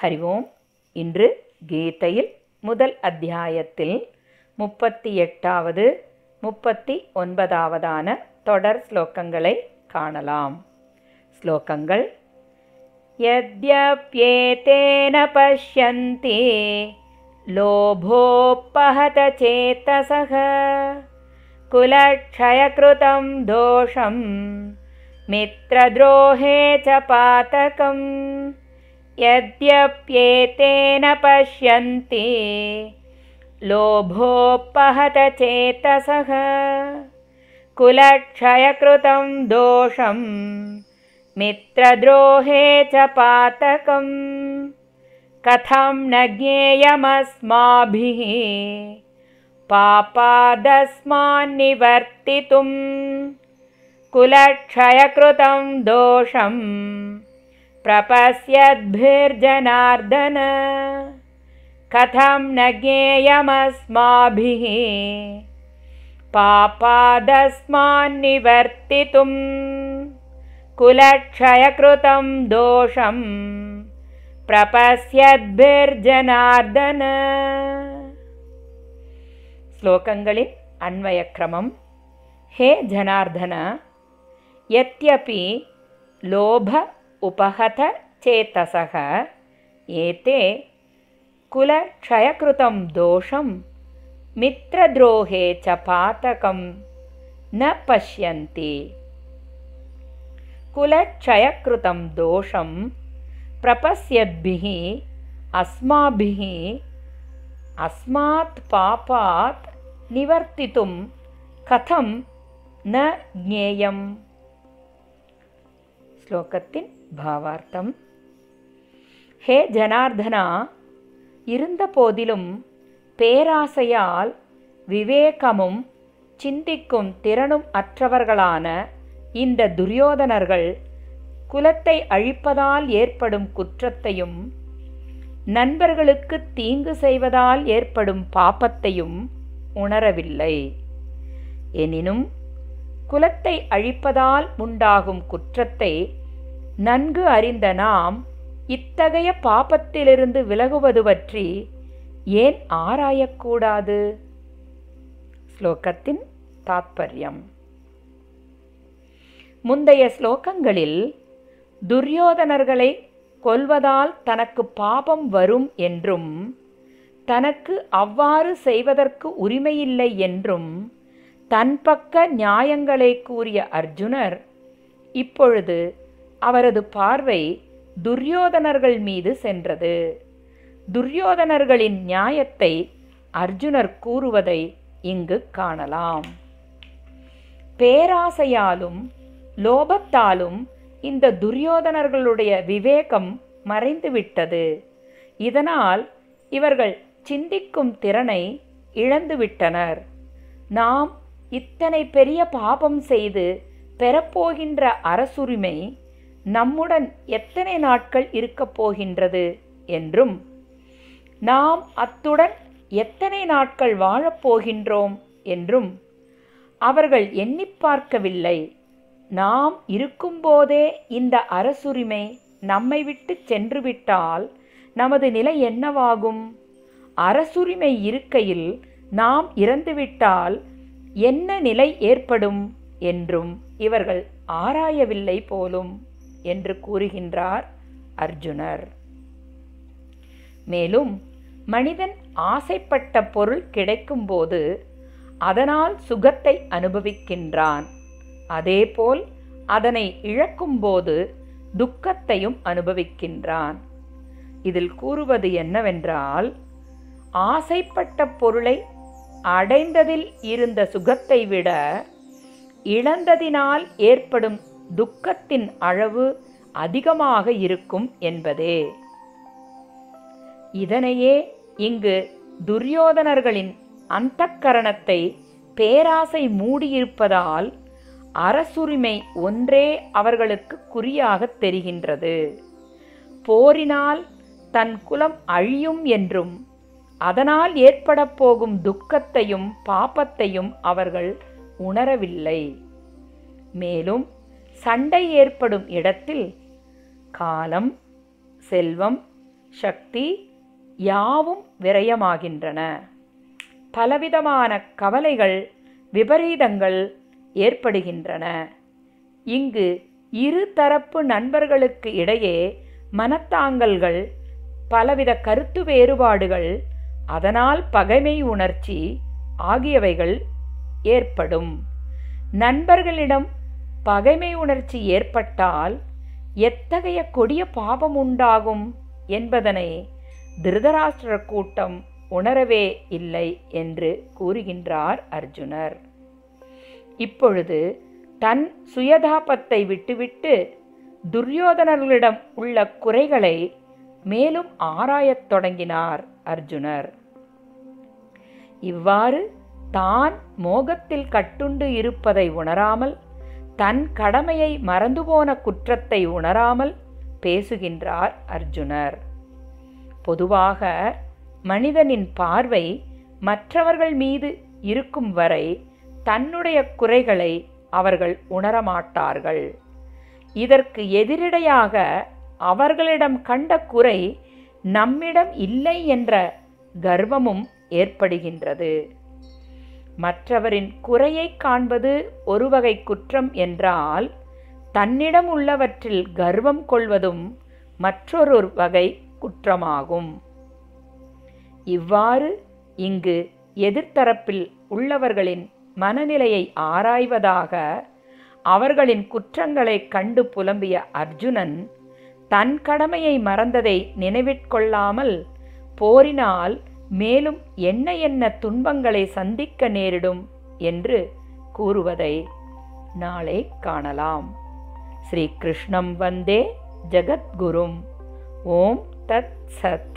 ஹரி ஓம் இன்று கீதையில் முதல் அத்தியாயத்தில் முப்பத்தி எட்டாவது முப்பத்தி ஒன்பதாவதான தொடர் ஸ்லோகங்களை காணலாம் ஸ்லோகங்கள் यद्यप्येतेन पश्यन्ति लोभोपहत चेतसः कुलक्षयकृतं दोषं मित्रद्रोहे च पातकम् यद्यप्येतेन पश्यन्ति लोभोपहत चेतसः। कुलक्षयकृतं दोषम् मित्रद्रोहे च पातकम्। कथं न ज्ञेयमस्माभिः पापादस्मान्निवर्तितुं कुलक्षयकृतं दोषं प्रपश्यद्भिर्जनार्दन। कथं न ज्ञेयमस्माभिः। पापादस्मान्निवर्तितुं कुलक्षयकृतं दोषं प्रपश्यद्भिर्जनार्दन। श्लोकङ्गलि अन्वयक्रमं हे जनार्दन यद्यपि लोभ उपहत चेतसः। एते कुलक्षयकृतं दोषं मित्रद्रोहे च पातकं न पश्यन्ति। कुलक्षयकृतं दोषं प्रपश्यद्भिः अस्माभिः अस्मात् पापात् निवर्तितुं कथं न ज्ञेयम्? श्लोकतिन् பாவார்த்தம் ஹே ஜனார்தனா இருந்த போதிலும் பேராசையால் விவேகமும் சிந்திக்கும் திறனும் அற்றவர்களான இந்த துரியோதனர்கள் குலத்தை அழிப்பதால் ஏற்படும் குற்றத்தையும் நண்பர்களுக்கு தீங்கு செய்வதால் ஏற்படும் பாப்பத்தையும் உணரவில்லை. எனினும் குலத்தை அழிப்பதால் உண்டாகும் குற்றத்தை நன்கு அறிந்த நாம் இத்தகைய பாபத்திலிருந்து விலகுவது பற்றி ஏன் ஆராயக்கூடாது? ஸ்லோகத்தின் தாத்பரியம். முந்தைய ஸ்லோகங்களில் துரியோதனர்களை கொல்வதால் தனக்கு பாபம் வரும் என்றும் தனக்கு அவ்வாறு செய்வதற்கு உரிமையில்லை என்றும் தன் பக்க நியாயங்களை கூறிய அர்ஜுனர் இப்பொழுது அவரது பார்வை துரியோதனர்கள் மீது சென்றது. துரியோதனர்களின் நியாயத்தை அர்ஜுனர் கூறுவதை இங்கு காணலாம். பேராசையாலும் லோபத்தாலும் இந்த துரியோதனர்களுடைய விவேகம் மறைந்துவிட்டது. இதனால் இவர்கள் சிந்திக்கும் திறனை இழந்துவிட்டனர். நாம் இத்தனை பெரிய பாபம் செய்து பெறப்போகின்ற அரசுரிமை நம்முடன் எத்தனை நாட்கள் இருக்கப் போகின்றது என்றும் நாம் அத்துடன் எத்தனை நாட்கள் வாழப்போகின்றோம் என்றும் அவர்கள் எண்ணி பார்க்கவில்லை. நாம் இருக்கும்போதே இந்த அரசுரிமை நம்மை விட்டு சென்றுவிட்டால் நமது நிலை என்னவாகும்? அரசுரிமை இருக்கையில் நாம் இறந்துவிட்டால் என்ன நிலை ஏற்படும் என்றும் இவர்கள் ஆராயவில்லை போலும். என்று கூறுகின்றார் அர்ஜுனர். மேலும் மனிதன் ஆசைப்பட்ட பொருள் கிடைக்கும்போது அதனால் சுகத்தை அனுபவிக்கின்றான். அதேபோல் அதனை இழக்கும்போது துக்கத்தையும் அனுபவிக்கின்றான். இதில் கூறுவது என்னவென்றால் ஆசைப்பட்ட பொருளை அடைந்ததில் இருந்த சுகத்தை விட இழந்ததினால் ஏற்படும் துக்கத்தின் அளவு அதிகமாக இருக்கும் என்பதே. இதனையே இங்கு துரியோதனர்களின் அந்தக்கரணத்தை பேராசை மூடியிருப்பதால் அரசுரிமை ஒன்றே அவர்களுக்கு குறியாக தெரிகின்றது. போரினால் தன் குலம் அழியும் என்றும் அதனால் ஏற்பட போகும் துக்கத்தையும் பாப்பத்தையும் அவர்கள் உணரவில்லை. மேலும் சண்டை ஏற்படும் இடத்தில் காலம் செல்வம் சக்தி யாவும் விரயமாகின்றன. பலவிதமான கவலைகள் விபரீதங்கள் ஏற்படுகின்றன. இங்கு இரு தரப்பு நண்பர்களுக்கு இடையே மனத்தாங்கல்கள் பலவித கருத்து வேறுபாடுகள் அதனால் பகைமை உணர்ச்சி ஆகியவைகள் ஏற்படும். நண்பர்களிடம் பகைமை உணர்ச்சி ஏற்பட்டால் எத்தகைய கொடிய பாபம் உண்டாகும் என்பதனை திருதராஷ்டிர கூட்டம் உணரவே இல்லை என்று கூறுகின்றார் அர்ஜுனர். இப்பொழுது தன் சுயதாபத்தை விட்டுவிட்டு துரியோதனர்களிடம் உள்ள குறைகளை மேலும் ஆராயத் தொடங்கினார் அர்ஜுனர். இவ்வாறு தான் மோகத்தில் கட்டுண்டு இருப்பதை உணராமல் தன் கடமையை மறந்துபோன குற்றத்தை உணராமல் பேசுகின்றார் அர்ஜுனர். பொதுவாக மனிதனின் பார்வை மற்றவர்கள் மீது இருக்கும் வரை தன்னுடைய குறைகளை அவர்கள் உணரமாட்டார்கள். இதற்கு எதிரிடையாக அவர்களிடம் கண்ட குறை நம்மிடம் இல்லை என்ற கர்வமும் ஏற்படுகின்றது. மற்றவரின் குறையை காண்பது ஒரு வகை குற்றம் என்றால் தன்னிடம் உள்ளவற்றில் கர்வம் கொள்வதும் மற்றொரு வகை குற்றமாகும். இவ்வாறு இங்கு எதிர்த்தரப்பில் உள்ளவர்களின் மனநிலையை ஆராய்வதாக அவர்களின் குற்றங்களை கண்டு புலம்பிய அர்ஜுனன் தன் கடமையை மறந்ததை நினைவிற்கொள்ளாமல் போரினால் மேலும் என்ன என்ன துன்பங்களை சந்திக்க நேரிடும் என்று கூறுவதை நாளை காணலாம். ஸ்ரீ கிருஷ்ணம் வந்தே ஜகத்குரும். ஓம் தத் சத்.